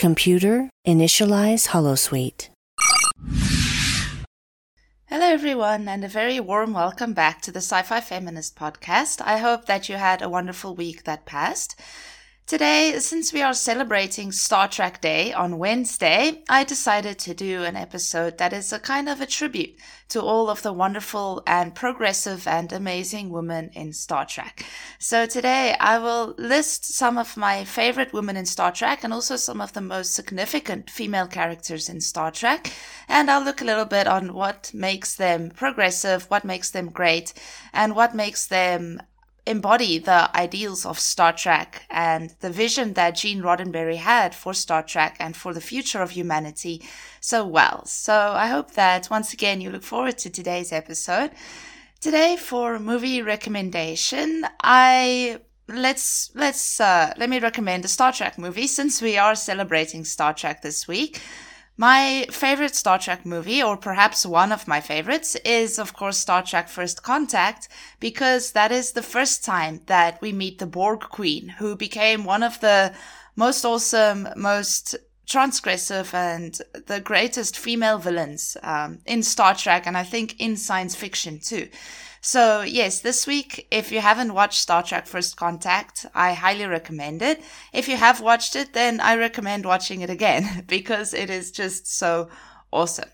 Computer, initialize Holosuite. Hello, everyone, and a very warm welcome back to the Sci Fi Feminist podcast. I hope that you had a wonderful week that passed. Today, since we are celebrating Star Trek Day on Wednesday, I decided to do an episode that is a kind of a tribute to all of the wonderful and progressive and amazing women in Star Trek. So today I will list some of my favorite women in Star Trek and also some of the most significant female characters in Star Trek. And I'll look a little bit on what makes them progressive, what makes them great, and what makes them embody the ideals of Star Trek and the vision that Gene Roddenberry had for Star Trek and for the future of humanity so well. So I hope that once again you look forward to today's episode. Today for movie recommendation, I let's let's uh, let me recommend a Star Trek movie since we are celebrating Star Trek this week. My favorite Star Trek movie, or perhaps one of my favorites, is of course Star Trek First Contact, because that is the first time that we meet the Borg Queen, who became one of the most awesome, most transgressive, and the greatest female villains um, in Star Trek, and I think in science fiction too. So yes, this week, if you haven't watched Star Trek First Contact, I highly recommend it. If you have watched it, then I recommend watching it again because it is just so awesome.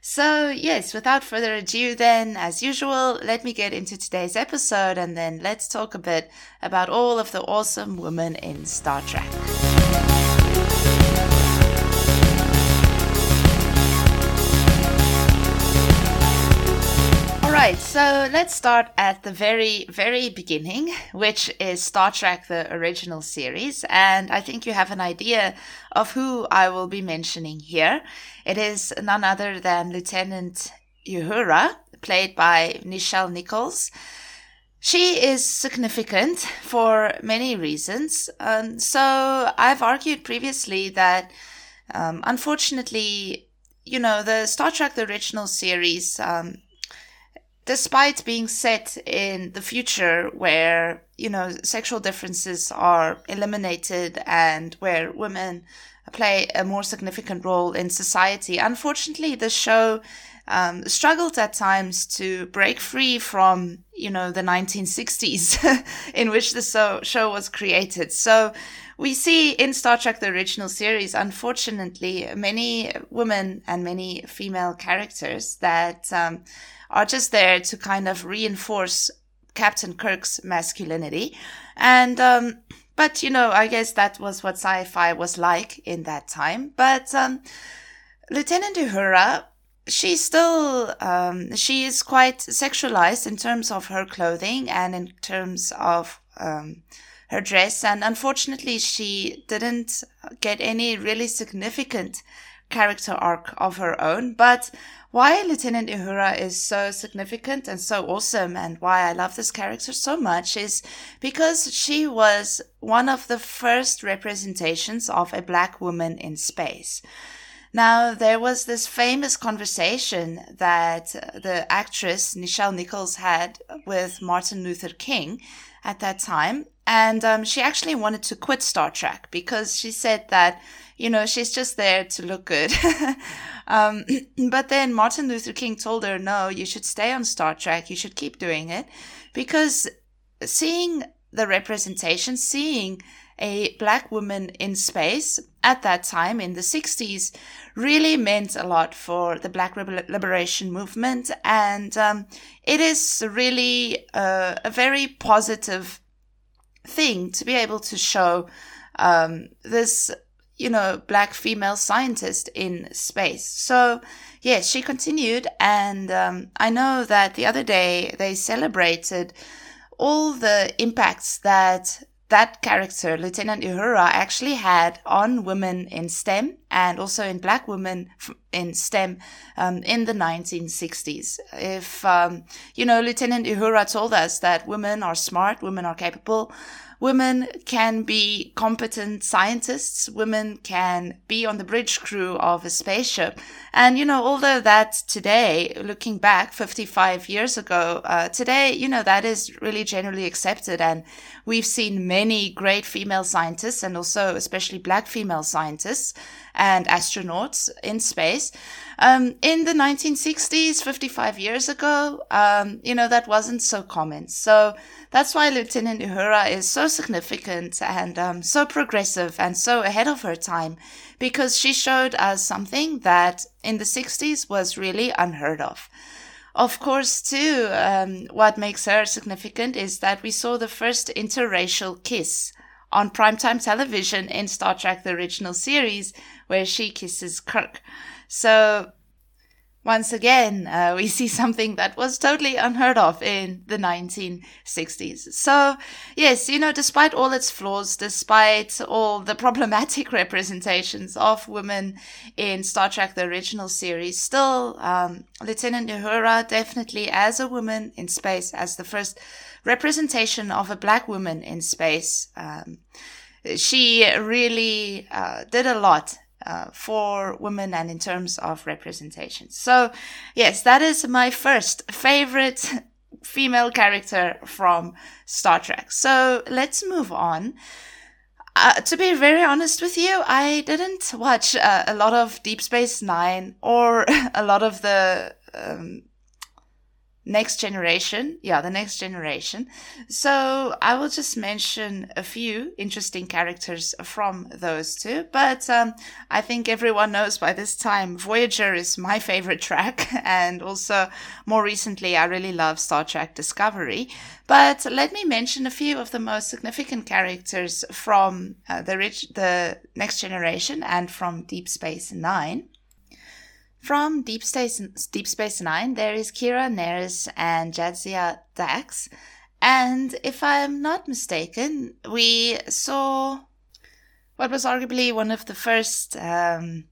So yes, without further ado, then as usual, let me get into today's episode and then let's talk a bit about all of the awesome women in Star Trek. Right, so let's start at the very, very beginning, which is Star Trek, the original series. And I think you have an idea of who I will be mentioning here. It is none other than Lieutenant Uhura, played by Nichelle Nichols. She is significant for many reasons. Um, so I've argued previously that, um, unfortunately, you know, the Star Trek, the original series, um, despite being set in the future where, you know, sexual differences are eliminated and where women play a more significant role in society, unfortunately, the show um, struggled at times to break free from, you know, the 1960s in which the so- show was created. So we see in Star Trek, the original series, unfortunately, many women and many female characters that um, are just there to kind of reinforce Captain Kirk's masculinity. And, um, but you know, I guess that was what sci-fi was like in that time. But, um, Lieutenant Uhura, she still, um, she is quite sexualized in terms of her clothing and in terms of, um, her dress. And unfortunately, she didn't get any really significant character arc of her own. But why Lieutenant Uhura is so significant and so awesome and why I love this character so much is because she was one of the first representations of a black woman in space. Now, there was this famous conversation that the actress Nichelle Nichols had with Martin Luther King at that time. And um, she actually wanted to quit Star Trek because she said that you know, she's just there to look good. um, but then Martin Luther King told her, no, you should stay on Star Trek. You should keep doing it because seeing the representation, seeing a black woman in space at that time in the 60s really meant a lot for the black liberation movement. And um, it is really uh, a very positive thing to be able to show um, this you know, black female scientist in space. So, yes, she continued. And um, I know that the other day they celebrated all the impacts that that character, Lieutenant Uhura, actually had on women in STEM and also in black women in STEM um, in the 1960s. If, um, you know, Lieutenant Uhura told us that women are smart, women are capable, women can be competent scientists. Women can be on the bridge crew of a spaceship. And, you know, although that today, looking back 55 years ago, uh, today, you know, that is really generally accepted. And we've seen many great female scientists and also especially black female scientists and astronauts in space. Um, in the 1960s, 55 years ago, um, you know, that wasn't so common. So that's why Lieutenant Uhura is so significant and um, so progressive and so ahead of her time because she showed us something that in the 60s was really unheard of. Of course, too, um, what makes her significant is that we saw the first interracial kiss on primetime television in Star Trek the original series, where she kisses Kirk. So once again, uh, we see something that was totally unheard of in the 1960s. So, yes, you know, despite all its flaws, despite all the problematic representations of women in Star Trek the original series, still, um, Lieutenant Uhura definitely as a woman in space, as the first representation of a black woman in space, um, she really uh, did a lot uh, for women and in terms of representation. So, yes, that is my first favorite female character from Star Trek. So, let's move on. Uh, to be very honest with you, I didn't watch uh, a lot of Deep Space Nine or a lot of the um, next generation. Yeah, the next generation. So I will just mention a few interesting characters from those two. But um, I think everyone knows by this time Voyager is my favorite track. And also more recently, I really love Star Trek Discovery. But let me mention a few of the most significant characters from uh, the rich, the next generation and from Deep Space Nine. From Deep Space, Deep Space Nine, there is Kira Nerys and Jadzia Dax. And if I'm not mistaken, we saw what was arguably one of the first um,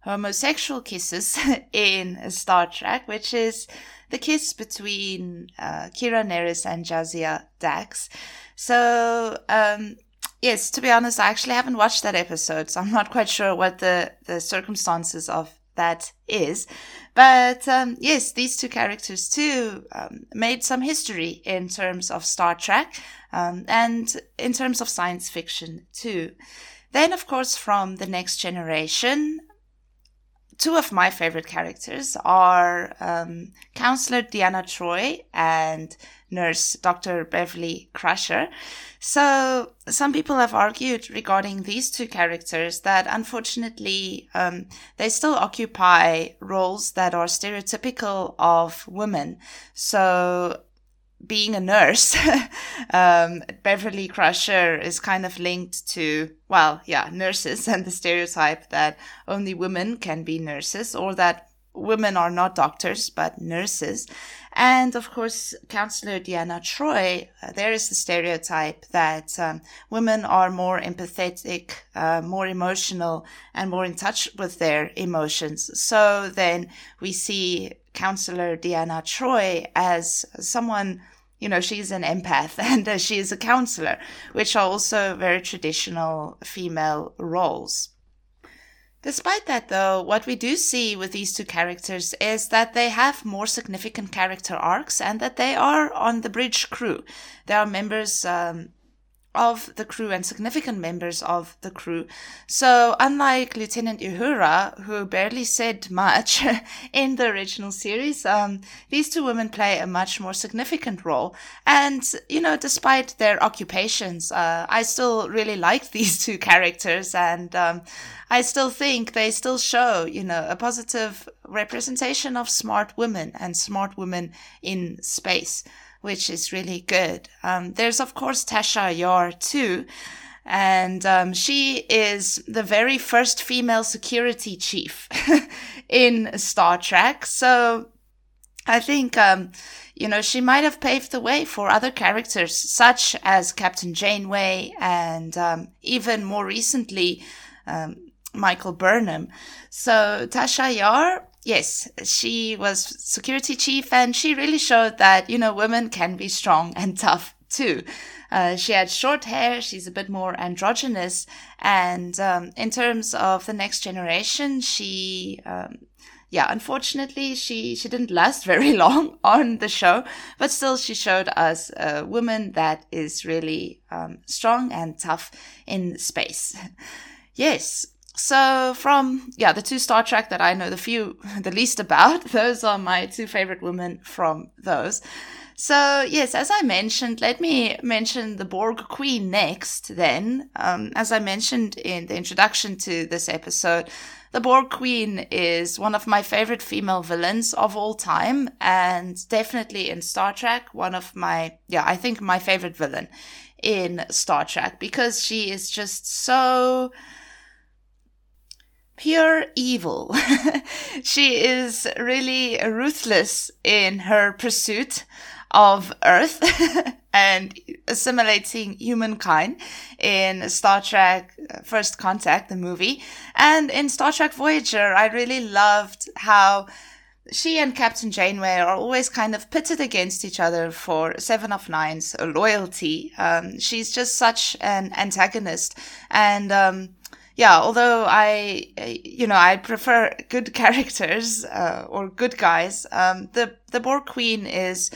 homosexual kisses in Star Trek, which is the kiss between uh, Kira Nerys and Jadzia Dax. So, um, Yes, to be honest, I actually haven't watched that episode, so I'm not quite sure what the, the circumstances of that is. But um, yes, these two characters too um, made some history in terms of Star Trek um, and in terms of science fiction too. Then, of course, from the next generation, two of my favorite characters are um, Counselor Deanna Troi and nurse Dr. Beverly Crusher. So some people have argued regarding these two characters that unfortunately um, they still occupy roles that are stereotypical of women. So being a nurse, um, Beverly Crusher is kind of linked to, well, yeah, nurses and the stereotype that only women can be nurses or that women are not doctors but nurses. And of course, Counselor Deanna Troi, uh, there is the stereotype that um, women are more empathetic, uh, more emotional, and more in touch with their emotions. So then we see Counselor Deanna Troi as someone you know, she's an empath and uh, she is a counselor, which are also very traditional female roles. Despite that, though, what we do see with these two characters is that they have more significant character arcs and that they are on the bridge crew. They are members um, of the crew and significant members of the crew. So, unlike Lieutenant Uhura, who barely said much in the original series, um, these two women play a much more significant role. And, you know, despite their occupations, uh, I still really like these two characters and um, I still think they still show, you know, a positive representation of smart women and smart women in space which is really good. Um, there's, of course, Tasha Yar, too. And um, she is the very first female security chief in Star Trek. So I think, um, you know, she might have paved the way for other characters, such as Captain Janeway and um, even more recently, um, Michael Burnham. So Tasha Yar yes, she was security chief and she really showed that, you know, women can be strong and tough too. Uh, she had short hair. She's a bit more androgynous. And um, in terms of the next generation, she um, yeah, unfortunately, she, she didn't last very long on the show, but still she showed us a woman that is really um, strong and tough in space. yes. So from, yeah, the two Star Trek that I know the few, the least about, those are my two favorite women from those. So, yes, as I mentioned, let me mention the Borg Queen next, then. Um, as I mentioned in the introduction to this episode, the Borg Queen is one of my favorite female villains of all time, and definitely in Star Trek, one of my, yeah, I think my favorite villain in Star Trek because she is just so pure evil. she is really ruthless in her pursuit of Earth and assimilating humankind in Star Trek uh, First Contact, the movie. And in Star Trek Voyager, I really loved how she and Captain Janeway are always kind of pitted against each other for Seven of Nine's loyalty. Um, she's just such an antagonist. And, um, yeah, although I, you know, I prefer good characters uh, or good guys, um, the the Borg Queen is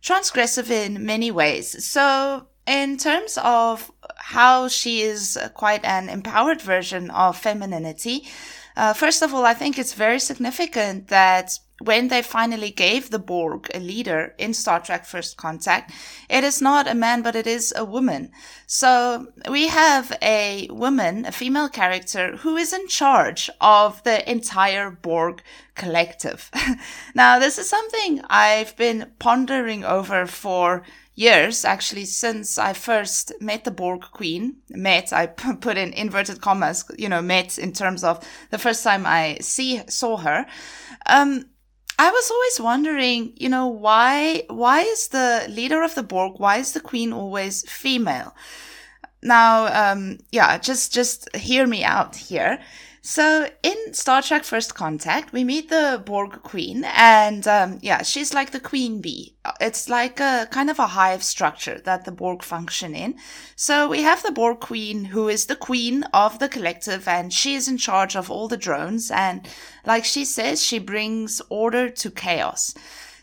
transgressive in many ways. So, in terms of how she is quite an empowered version of femininity, uh, first of all, I think it's very significant that when they finally gave the Borg a leader in Star Trek First Contact, it is not a man, but it is a woman. So we have a woman, a female character, who is in charge of the entire Borg collective. now, this is something I've been pondering over for years, actually, since I first met the Borg Queen. Met, I put in inverted commas, you know, met in terms of the first time I see saw her. Um, I was always wondering, you know, why why is the leader of the Borg, why is the queen always female? Now, um, yeah, just just hear me out here. So in Star Trek First Contact, we meet the Borg Queen, and um, yeah, she's like the queen bee. It's like a kind of a hive structure that the Borg function in. So we have the Borg Queen, who is the queen of the collective, and she is in charge of all the drones. And like she says, she brings order to chaos.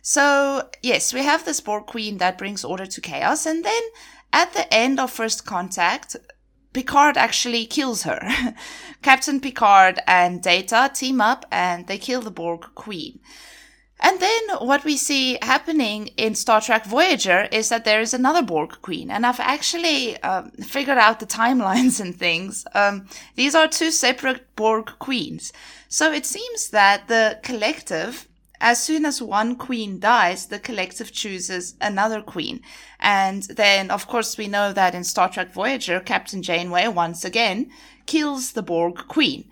So yes, we have this Borg Queen that brings order to chaos, and then at the end of First Contact, Picard actually kills her. Captain Picard and Data team up and they kill the Borg Queen. And then what we see happening in Star Trek Voyager is that there is another Borg Queen. And I've actually um, figured out the timelines and things. Um, these are two separate Borg Queens. So it seems that the collective as soon as one queen dies, the collective chooses another queen. And then, of course, we know that in Star Trek Voyager, Captain Janeway once again kills the Borg queen.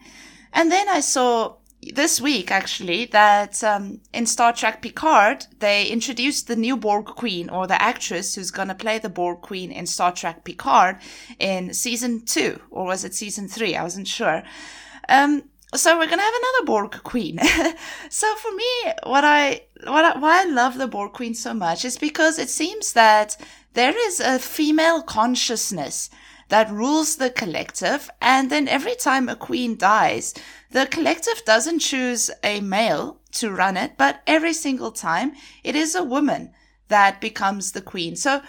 And then I saw this week, actually, that um, in Star Trek Picard, they introduced the new Borg queen, or the actress who's going to play the Borg queen in Star Trek Picard in season two, or was it season three? I wasn't sure. Um, so we're gonna have another Borg Queen. so for me, what I what I, why I love the Borg Queen so much is because it seems that there is a female consciousness that rules the collective, and then every time a queen dies, the collective doesn't choose a male to run it, but every single time it is a woman that becomes the queen. So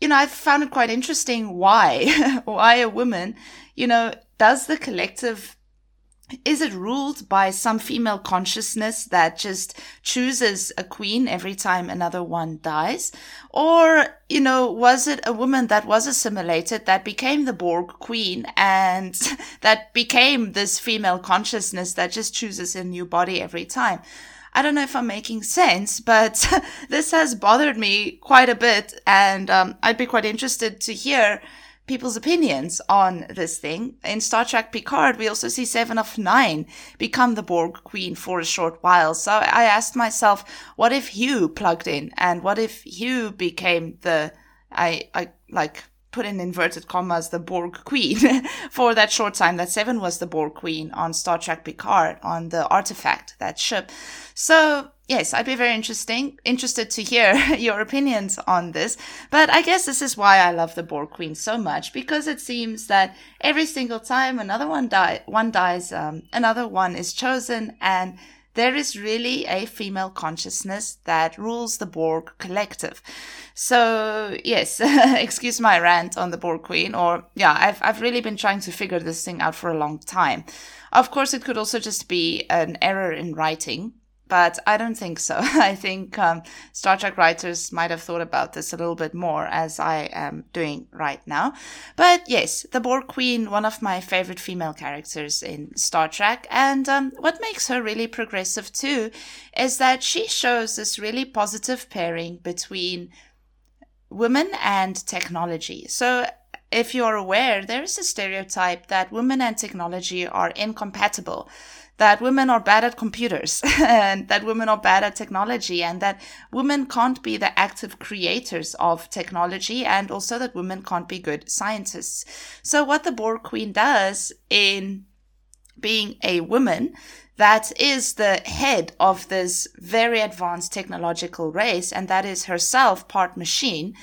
you know, I found it quite interesting why why a woman, you know, does the collective is it ruled by some female consciousness that just chooses a queen every time another one dies? Or, you know, was it a woman that was assimilated that became the Borg queen and that became this female consciousness that just chooses a new body every time? I don't know if I'm making sense, but this has bothered me quite a bit and um, I'd be quite interested to hear people's opinions on this thing. In Star Trek Picard, we also see Seven of Nine become the Borg Queen for a short while. So I asked myself, what if Hugh plugged in? And what if Hugh became the, I, I like, put in inverted commas the Borg Queen for that short time that Seven was the Borg Queen on Star Trek Picard on the artifact, that ship. So yes, I'd be very interesting, interested to hear your opinions on this. But I guess this is why I love the Borg Queen so much because it seems that every single time another one die, one dies, um, another one is chosen, and there is really a female consciousness that rules the Borg collective. So yes, excuse my rant on the Borg Queen, or yeah, I've I've really been trying to figure this thing out for a long time. Of course, it could also just be an error in writing but I don't think so. I think um, Star Trek writers might have thought about this a little bit more as I am doing right now. But yes, the Borg Queen, one of my favorite female characters in Star Trek. And um, what makes her really progressive too is that she shows this really positive pairing between women and technology. So if you're aware, there is a stereotype that women and technology are incompatible that women are bad at computers and that women are bad at technology and that women can't be the active creators of technology and also that women can't be good scientists. So what the Borg Queen does in being a woman that is the head of this very advanced technological race and that is herself part machine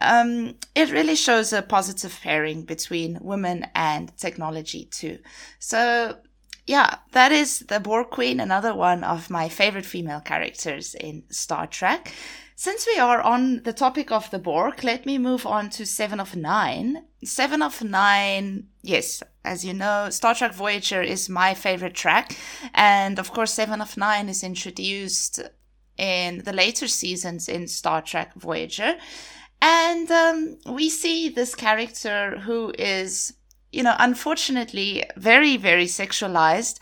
um, it really shows a positive pairing between women and technology too. So yeah, that is the Borg Queen, another one of my favorite female characters in Star Trek. Since we are on the topic of the Borg, let me move on to Seven of Nine. Seven of Nine, yes, as you know, Star Trek Voyager is my favorite track. And of course, Seven of Nine is introduced in the later seasons in Star Trek Voyager. And um, we see this character who is you know, unfortunately, very, very sexualized.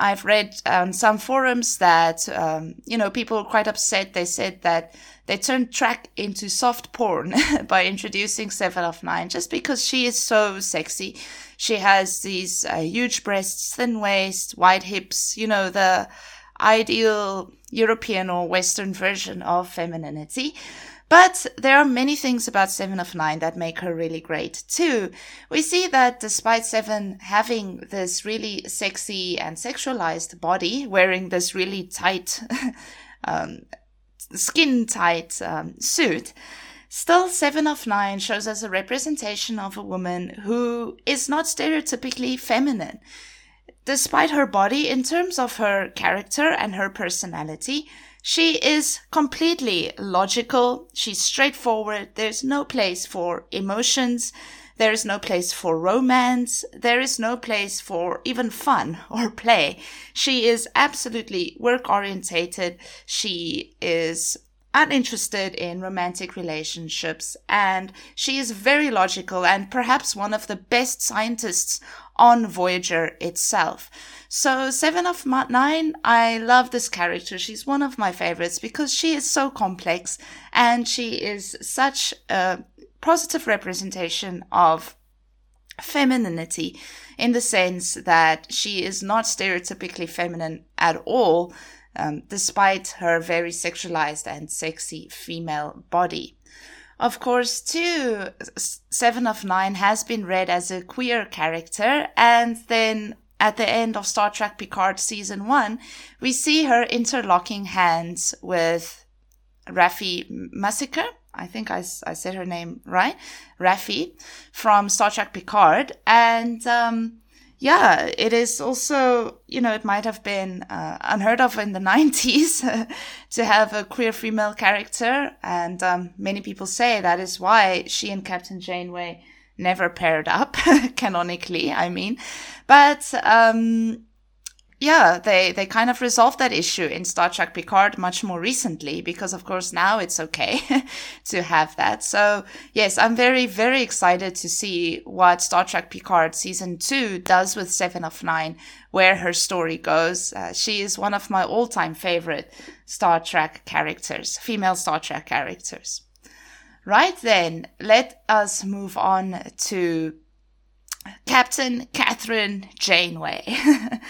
I've read on um, some forums that, um, you know, people were quite upset. They said that they turned track into soft porn by introducing Seven of Nine just because she is so sexy. She has these uh, huge breasts, thin waist, wide hips, you know, the ideal European or Western version of femininity. But there are many things about Seven of Nine that make her really great too. We see that despite Seven having this really sexy and sexualized body, wearing this really tight, um, skin tight um, suit, Still, Seven of Nine shows us a representation of a woman who is not stereotypically feminine. Despite her body, in terms of her character and her personality, she is completely logical. She's straightforward. There's no place for emotions. There is no place for romance. There is no place for even fun or play. She is absolutely work orientated. She is uninterested in romantic relationships and she is very logical and perhaps one of the best scientists on Voyager itself. So, Seven of Nine, I love this character. She's one of my favorites because she is so complex and she is such a positive representation of femininity in the sense that she is not stereotypically feminine at all, um, despite her very sexualized and sexy female body. Of course, too, Seven of Nine has been read as a queer character, and then at the end of Star Trek Picard season one, we see her interlocking hands with Raffi Musiker. I think I, I said her name right, Raffi from Star Trek Picard, and um, yeah, it is also, you know, it might have been uh, unheard of in the 90s to have a queer female character. And um, many people say that is why she and Captain Janeway never paired up, canonically, I mean. But um, yeah, they, they kind of resolved that issue in Star Trek Picard much more recently because, of course, now it's okay to have that. So, yes, I'm very, very excited to see what Star Trek Picard season two does with Seven of Nine, where her story goes. Uh, she is one of my all time favorite Star Trek characters, female Star Trek characters. Right then, let us move on to Captain Kathryn Janeway.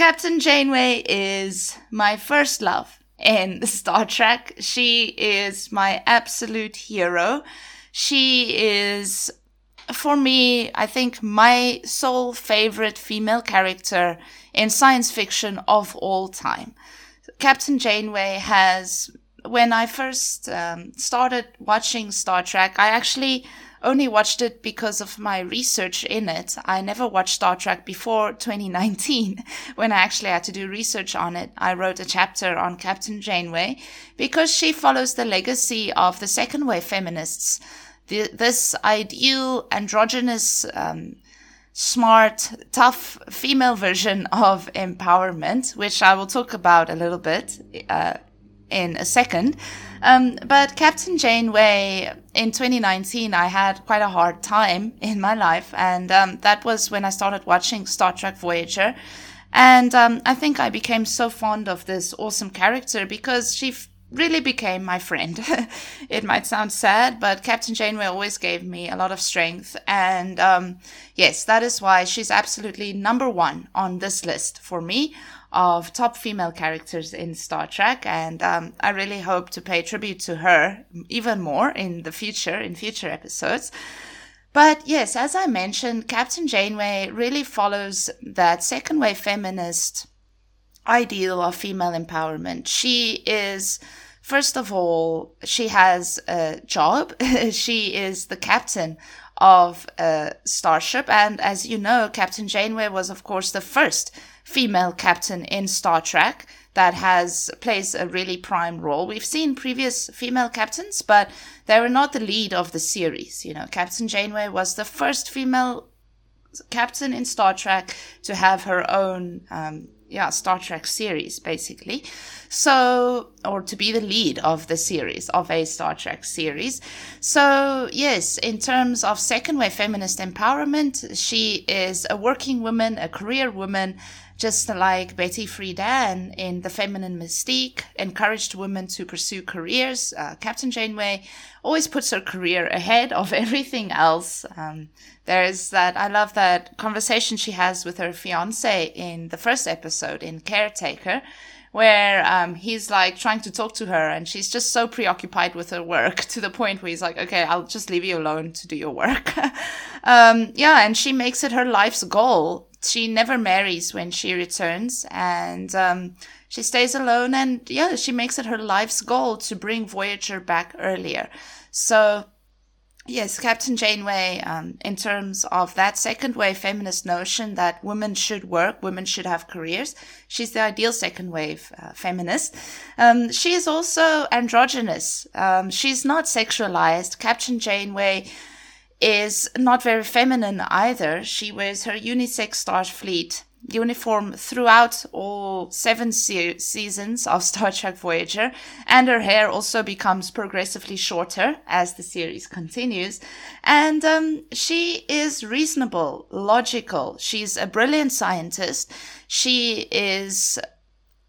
Captain Janeway is my first love in Star Trek. She is my absolute hero. She is, for me, I think my sole favorite female character in science fiction of all time. Captain Janeway has, when I first um, started watching Star Trek, I actually only watched it because of my research in it. I never watched Star Trek before 2019 when I actually had to do research on it. I wrote a chapter on Captain Janeway because she follows the legacy of the second wave feminists. The, this ideal androgynous, um, smart, tough female version of empowerment, which I will talk about a little bit uh, in a second. Um, but Captain Janeway in 2019, I had quite a hard time in my life, and um, that was when I started watching Star Trek Voyager. And um, I think I became so fond of this awesome character because she f- really became my friend. it might sound sad, but Captain Janeway always gave me a lot of strength. And um, yes, that is why she's absolutely number one on this list for me of top female characters in Star Trek. And um, I really hope to pay tribute to her even more in the future, in future episodes. But yes, as I mentioned, Captain Janeway really follows that second wave feminist ideal of female empowerment. She is, first of all, she has a job. she is the captain of a starship. And as you know, Captain Janeway was, of course, the first female captain in Star Trek that has plays a really prime role. We've seen previous female captains, but they were not the lead of the series. You know, Captain Janeway was the first female captain in Star Trek to have her own um, yeah, Star Trek series, basically. So, or to be the lead of the series, of a Star Trek series. So, yes, in terms of second wave feminist empowerment, she is a working woman, a career woman, just like Betty Friedan in The Feminine Mystique encouraged women to pursue careers. Uh, Captain Janeway always puts her career ahead of everything else. Um, there's that, I love that conversation she has with her fiance in the first episode in Caretaker, where um, he's like trying to talk to her and she's just so preoccupied with her work to the point where he's like, okay, I'll just leave you alone to do your work. um, yeah, and she makes it her life's goal she never marries when she returns and um, she stays alone and yeah she makes it her life's goal to bring voyager back earlier. So yes captain janeway um, in terms of that second wave feminist notion that women should work women should have careers she's the ideal second wave uh, feminist. Um, she is also androgynous. Um, she's not sexualized. Captain janeway is not very feminine either. She wears her unisex Starfleet uniform throughout all seven se- seasons of Star Trek Voyager, and her hair also becomes progressively shorter as the series continues. And um, she is reasonable, logical. She's a brilliant scientist. She is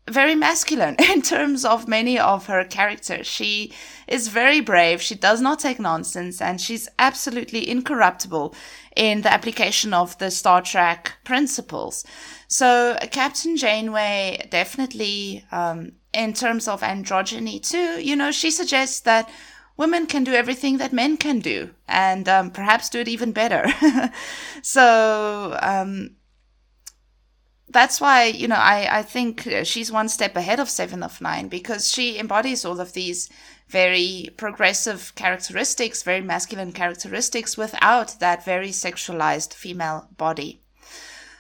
very masculine in terms of many of her characters. She is very brave. She does not take nonsense and she's absolutely incorruptible in the application of the Star Trek principles. So Captain Janeway definitely, um, in terms of androgyny too, you know, she suggests that women can do everything that men can do and um, perhaps do it even better. so, um, that's why you know I, I think she's one step ahead of seven of nine because she embodies all of these very progressive characteristics very masculine characteristics without that very sexualized female body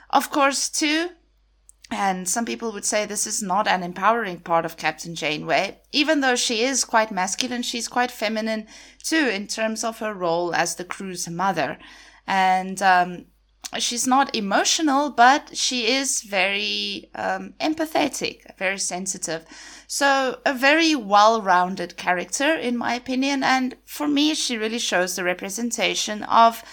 of course too and some people would say this is not an empowering part of Captain Janeway. Even though she is quite masculine, she's quite feminine too in terms of her role as the crew's mother. And um, she's not emotional, but she is very um, empathetic, very sensitive. So, a very well rounded character, in my opinion. And for me, she really shows the representation of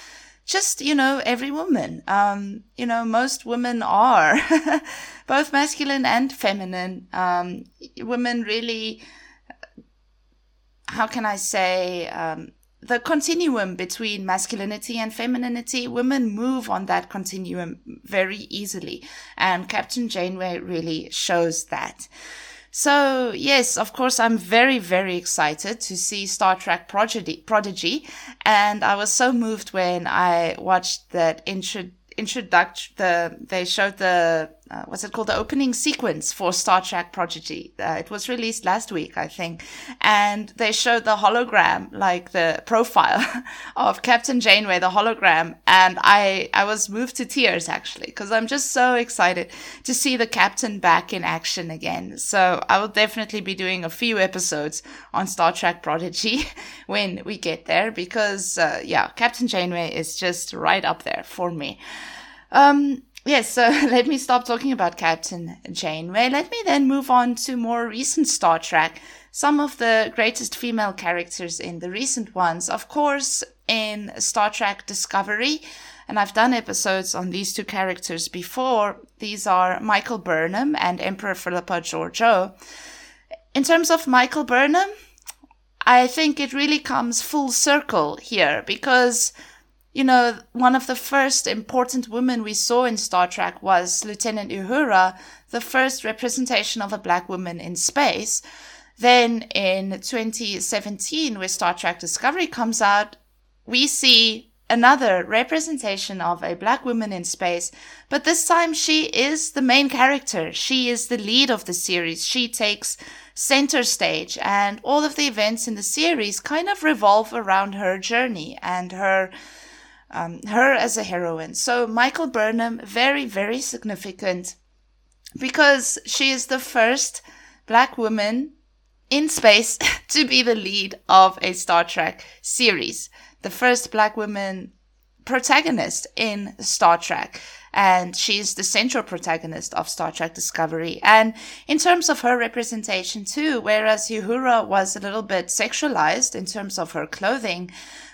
just, you know, every woman. Um, you know, most women are both masculine and feminine. Um, women really, how can I say, um, the continuum between masculinity and femininity, women move on that continuum very easily. And Captain Janeway really shows that. So, yes, of course, I'm very, very excited to see Star Trek Prodigy. Prodigy and I was so moved when I watched that intro introduction the they showed the uh, what's it called? The opening sequence for Star Trek Prodigy. Uh, it was released last week, I think. And they showed the hologram, like the profile of Captain Janeway, the hologram. And I, I was moved to tears actually, because I'm just so excited to see the captain back in action again. So I will definitely be doing a few episodes on Star Trek Prodigy when we get there, because, uh, yeah, Captain Janeway is just right up there for me. Um, Yes, so let me stop talking about Captain Janeway. Let me then move on to more recent Star Trek. Some of the greatest female characters in the recent ones, of course, in Star Trek Discovery, and I've done episodes on these two characters before. These are Michael Burnham and Emperor Philippa Georgiou. In terms of Michael Burnham, I think it really comes full circle here because you know, one of the first important women we saw in Star Trek was Lieutenant Uhura, the first representation of a black woman in space. Then in 2017, where Star Trek Discovery comes out, we see another representation of a black woman in space, but this time she is the main character. She is the lead of the series. She takes center stage, and all of the events in the series kind of revolve around her journey and her um, her as a heroine. So Michael Burnham, very, very significant because she is the first black woman in space to be the lead of a Star Trek series. The first black woman protagonist in Star Trek. And she's the central protagonist of Star Trek Discovery. And in terms of her representation too, whereas Uhura was a little bit sexualized in terms of her clothing,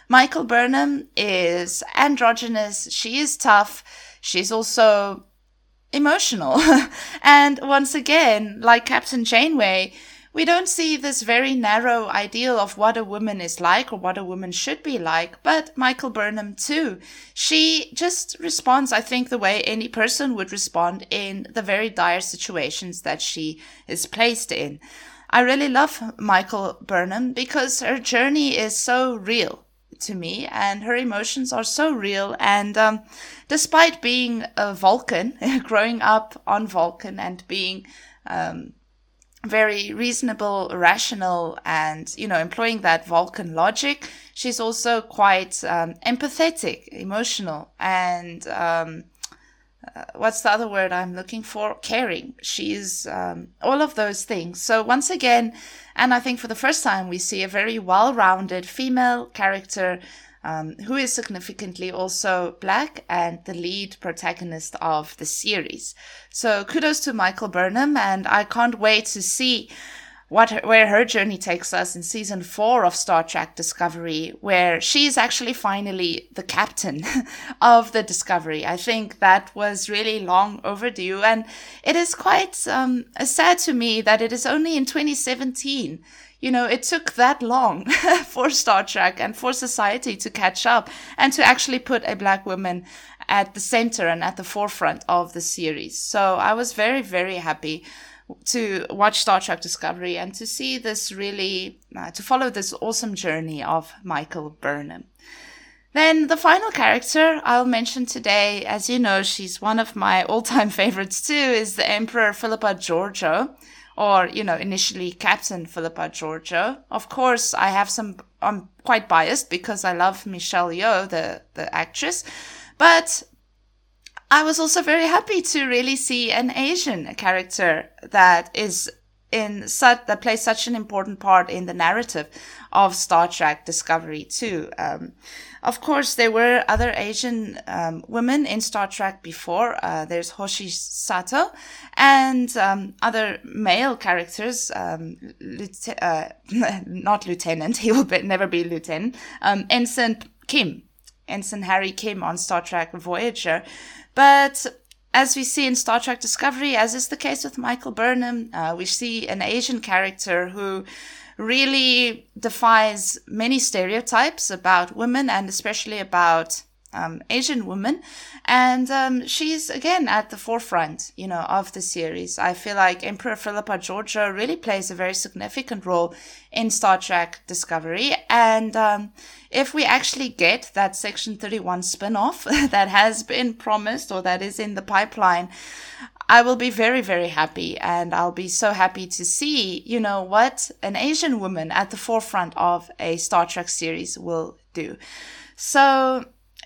Michael Burnham is androgynous. She is tough. She's also emotional. and once again, like Captain Janeway, we don't see this very narrow ideal of what a woman is like or what a woman should be like, but Michael Burnham too. She just responds, I think, the way any person would respond in the very dire situations that she is placed in. I really love Michael Burnham because her journey is so real to me, and her emotions are so real. And um, despite being a Vulcan, growing up on Vulcan and being um, very reasonable, rational, and you know, employing that Vulcan logic, she's also quite um, empathetic, emotional, and um, uh, what's the other word I'm looking for? Caring. She's um, all of those things. So once again, and I think for the first time, we see a very well-rounded female character um, who is significantly also black and the lead protagonist of the series. So kudos to Michael Burnham, and I can't wait to see what where her journey takes us in season four of Star Trek Discovery, where she's actually finally the captain of the Discovery. I think that was really long overdue, and it is quite um, sad to me that it is only in 2017. You know, it took that long for Star Trek and for society to catch up and to actually put a black woman at the center and at the forefront of the series. So I was very, very happy to watch Star Trek Discovery and to see this really, uh, to follow this awesome journey of Michael Burnham. Then the final character I'll mention today, as you know, she's one of my all-time favorites too, is the Emperor Philippa Georgiou, or, you know, initially Captain Philippa Georgiou. Of course, I have some, I'm quite biased because I love Michelle Yeoh, the, the actress, but I was also very happy to really see an Asian character that is in such that plays such an important part in the narrative of Star Trek Discovery too. Um, of course, there were other Asian um, women in Star Trek before. Uh, there's Hoshi Sato and um, other male characters. Um, uh, not lieutenant, he will be, never be lieutenant. Um, Ensign Kim, Ensign Harry Kim on Star Trek Voyager but as we see in Star Trek Discovery, as is the case with Michael Burnham, uh, we see an Asian character who really defies many stereotypes about women and especially about um, Asian woman, and um, she's again at the forefront, you know, of the series. I feel like Emperor Philippa Georgiou really plays a very significant role in Star Trek Discovery, and um, if we actually get that Section Thirty One spin-off that has been promised or that is in the pipeline. I will be very, very happy. And I'll be so happy to see, you know, what an Asian woman at the forefront of a Star Trek series will do. So,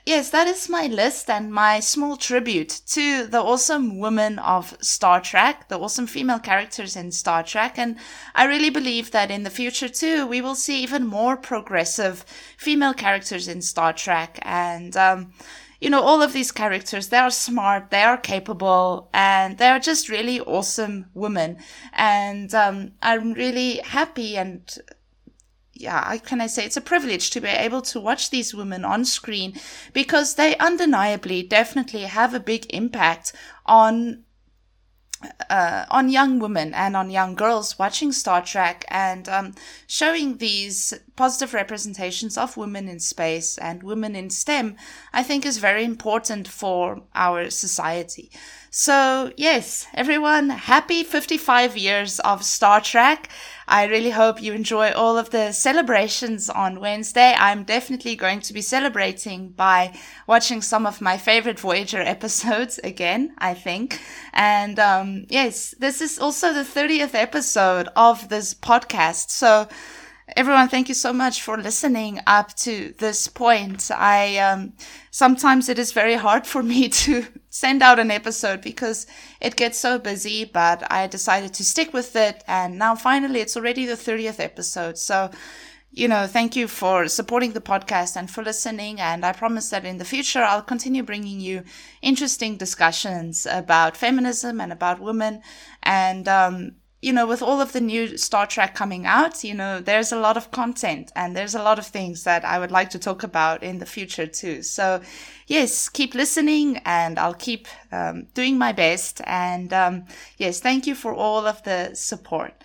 yes, that is my list and my small tribute to the awesome women of Star Trek, the awesome female characters in Star Trek. And I really believe that in the future, too, we will see even more progressive female characters in Star Trek. And, um, you know, all of these characters, they are smart, they are capable, and they are just really awesome women. And um, I'm really happy and yeah, can I say it's a privilege to be able to watch these women on screen because they undeniably definitely have a big impact on uh, on young women and on young girls watching Star Trek and um, showing these positive representations of women in space and women in STEM, I think is very important for our society. So, yes, everyone, happy 55 years of Star Trek. I really hope you enjoy all of the celebrations on Wednesday. I'm definitely going to be celebrating by watching some of my favorite Voyager episodes again, I think. And um, yes, this is also the 30th episode of this podcast. So, everyone thank you so much for listening up to this point i um, sometimes it is very hard for me to send out an episode because it gets so busy but i decided to stick with it and now finally it's already the 30th episode. So you know thank you for supporting the podcast and for listening and i promise that in the future i'll continue bringing you interesting discussions about feminism and about women and um, you know, with all of the new Star Trek coming out, you know, there's a lot of content and there's a lot of things that I would like to talk about in the future too. So, yes, keep listening and I'll keep um, doing my best. And um, yes, thank you for all of the support.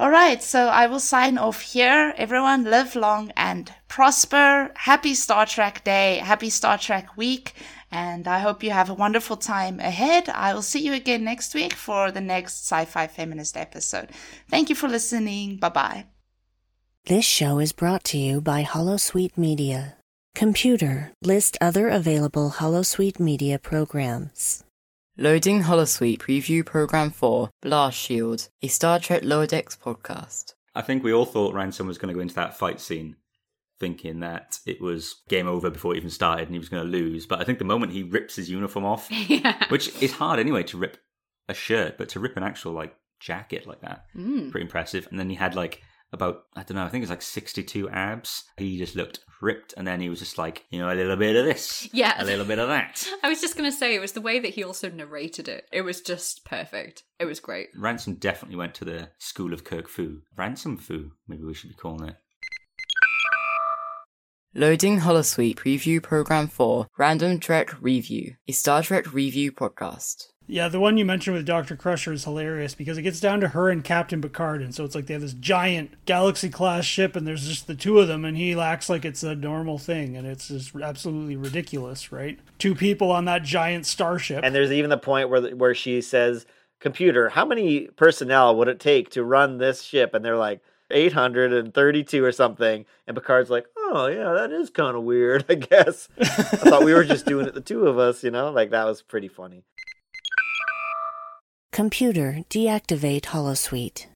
All right, so I will sign off here. Everyone live long and prosper. Happy Star Trek Day. Happy Star Trek Week. And I hope you have a wonderful time ahead. I will see you again next week for the next Sci Fi Feminist episode. Thank you for listening. Bye bye. This show is brought to you by Holosuite Media. Computer, list other available Holosuite Media programs. Loading Holosuite Preview Program 4 Blast Shield, a Star Trek Lower Decks podcast. I think we all thought Ransom was going to go into that fight scene thinking that it was game over before it even started and he was going to lose. But I think the moment he rips his uniform off, yeah. which is hard anyway to rip a shirt, but to rip an actual like jacket like that, Mm. pretty impressive. And then he had like about I don't know, I think it's like sixty-two abs. He just looked ripped, and then he was just like, you know, a little bit of this, Yeah. a little bit of that. I was just going to say, it was the way that he also narrated it. It was just perfect. It was great. Ransom definitely went to the school of Kirk Fu. Ransom Fu, maybe we should be calling it. Loading Holosuite Preview Program 4 Random Trek Review, a Star Trek review podcast. Yeah, the one you mentioned with Dr. Crusher is hilarious because it gets down to her and Captain Picard, and so it's like they have this giant galaxy class ship, and there's just the two of them, and he acts like it's a normal thing, and it's just absolutely ridiculous, right? Two people on that giant starship. And there's even the point where where she says, "Computer, how many personnel would it take to run this ship?" And they're like, 832 or something. And Picard's like, "Oh yeah, that is kind of weird, I guess." I thought we were just doing it the two of us, you know? Like that was pretty funny. Computer, deactivate Holosuite.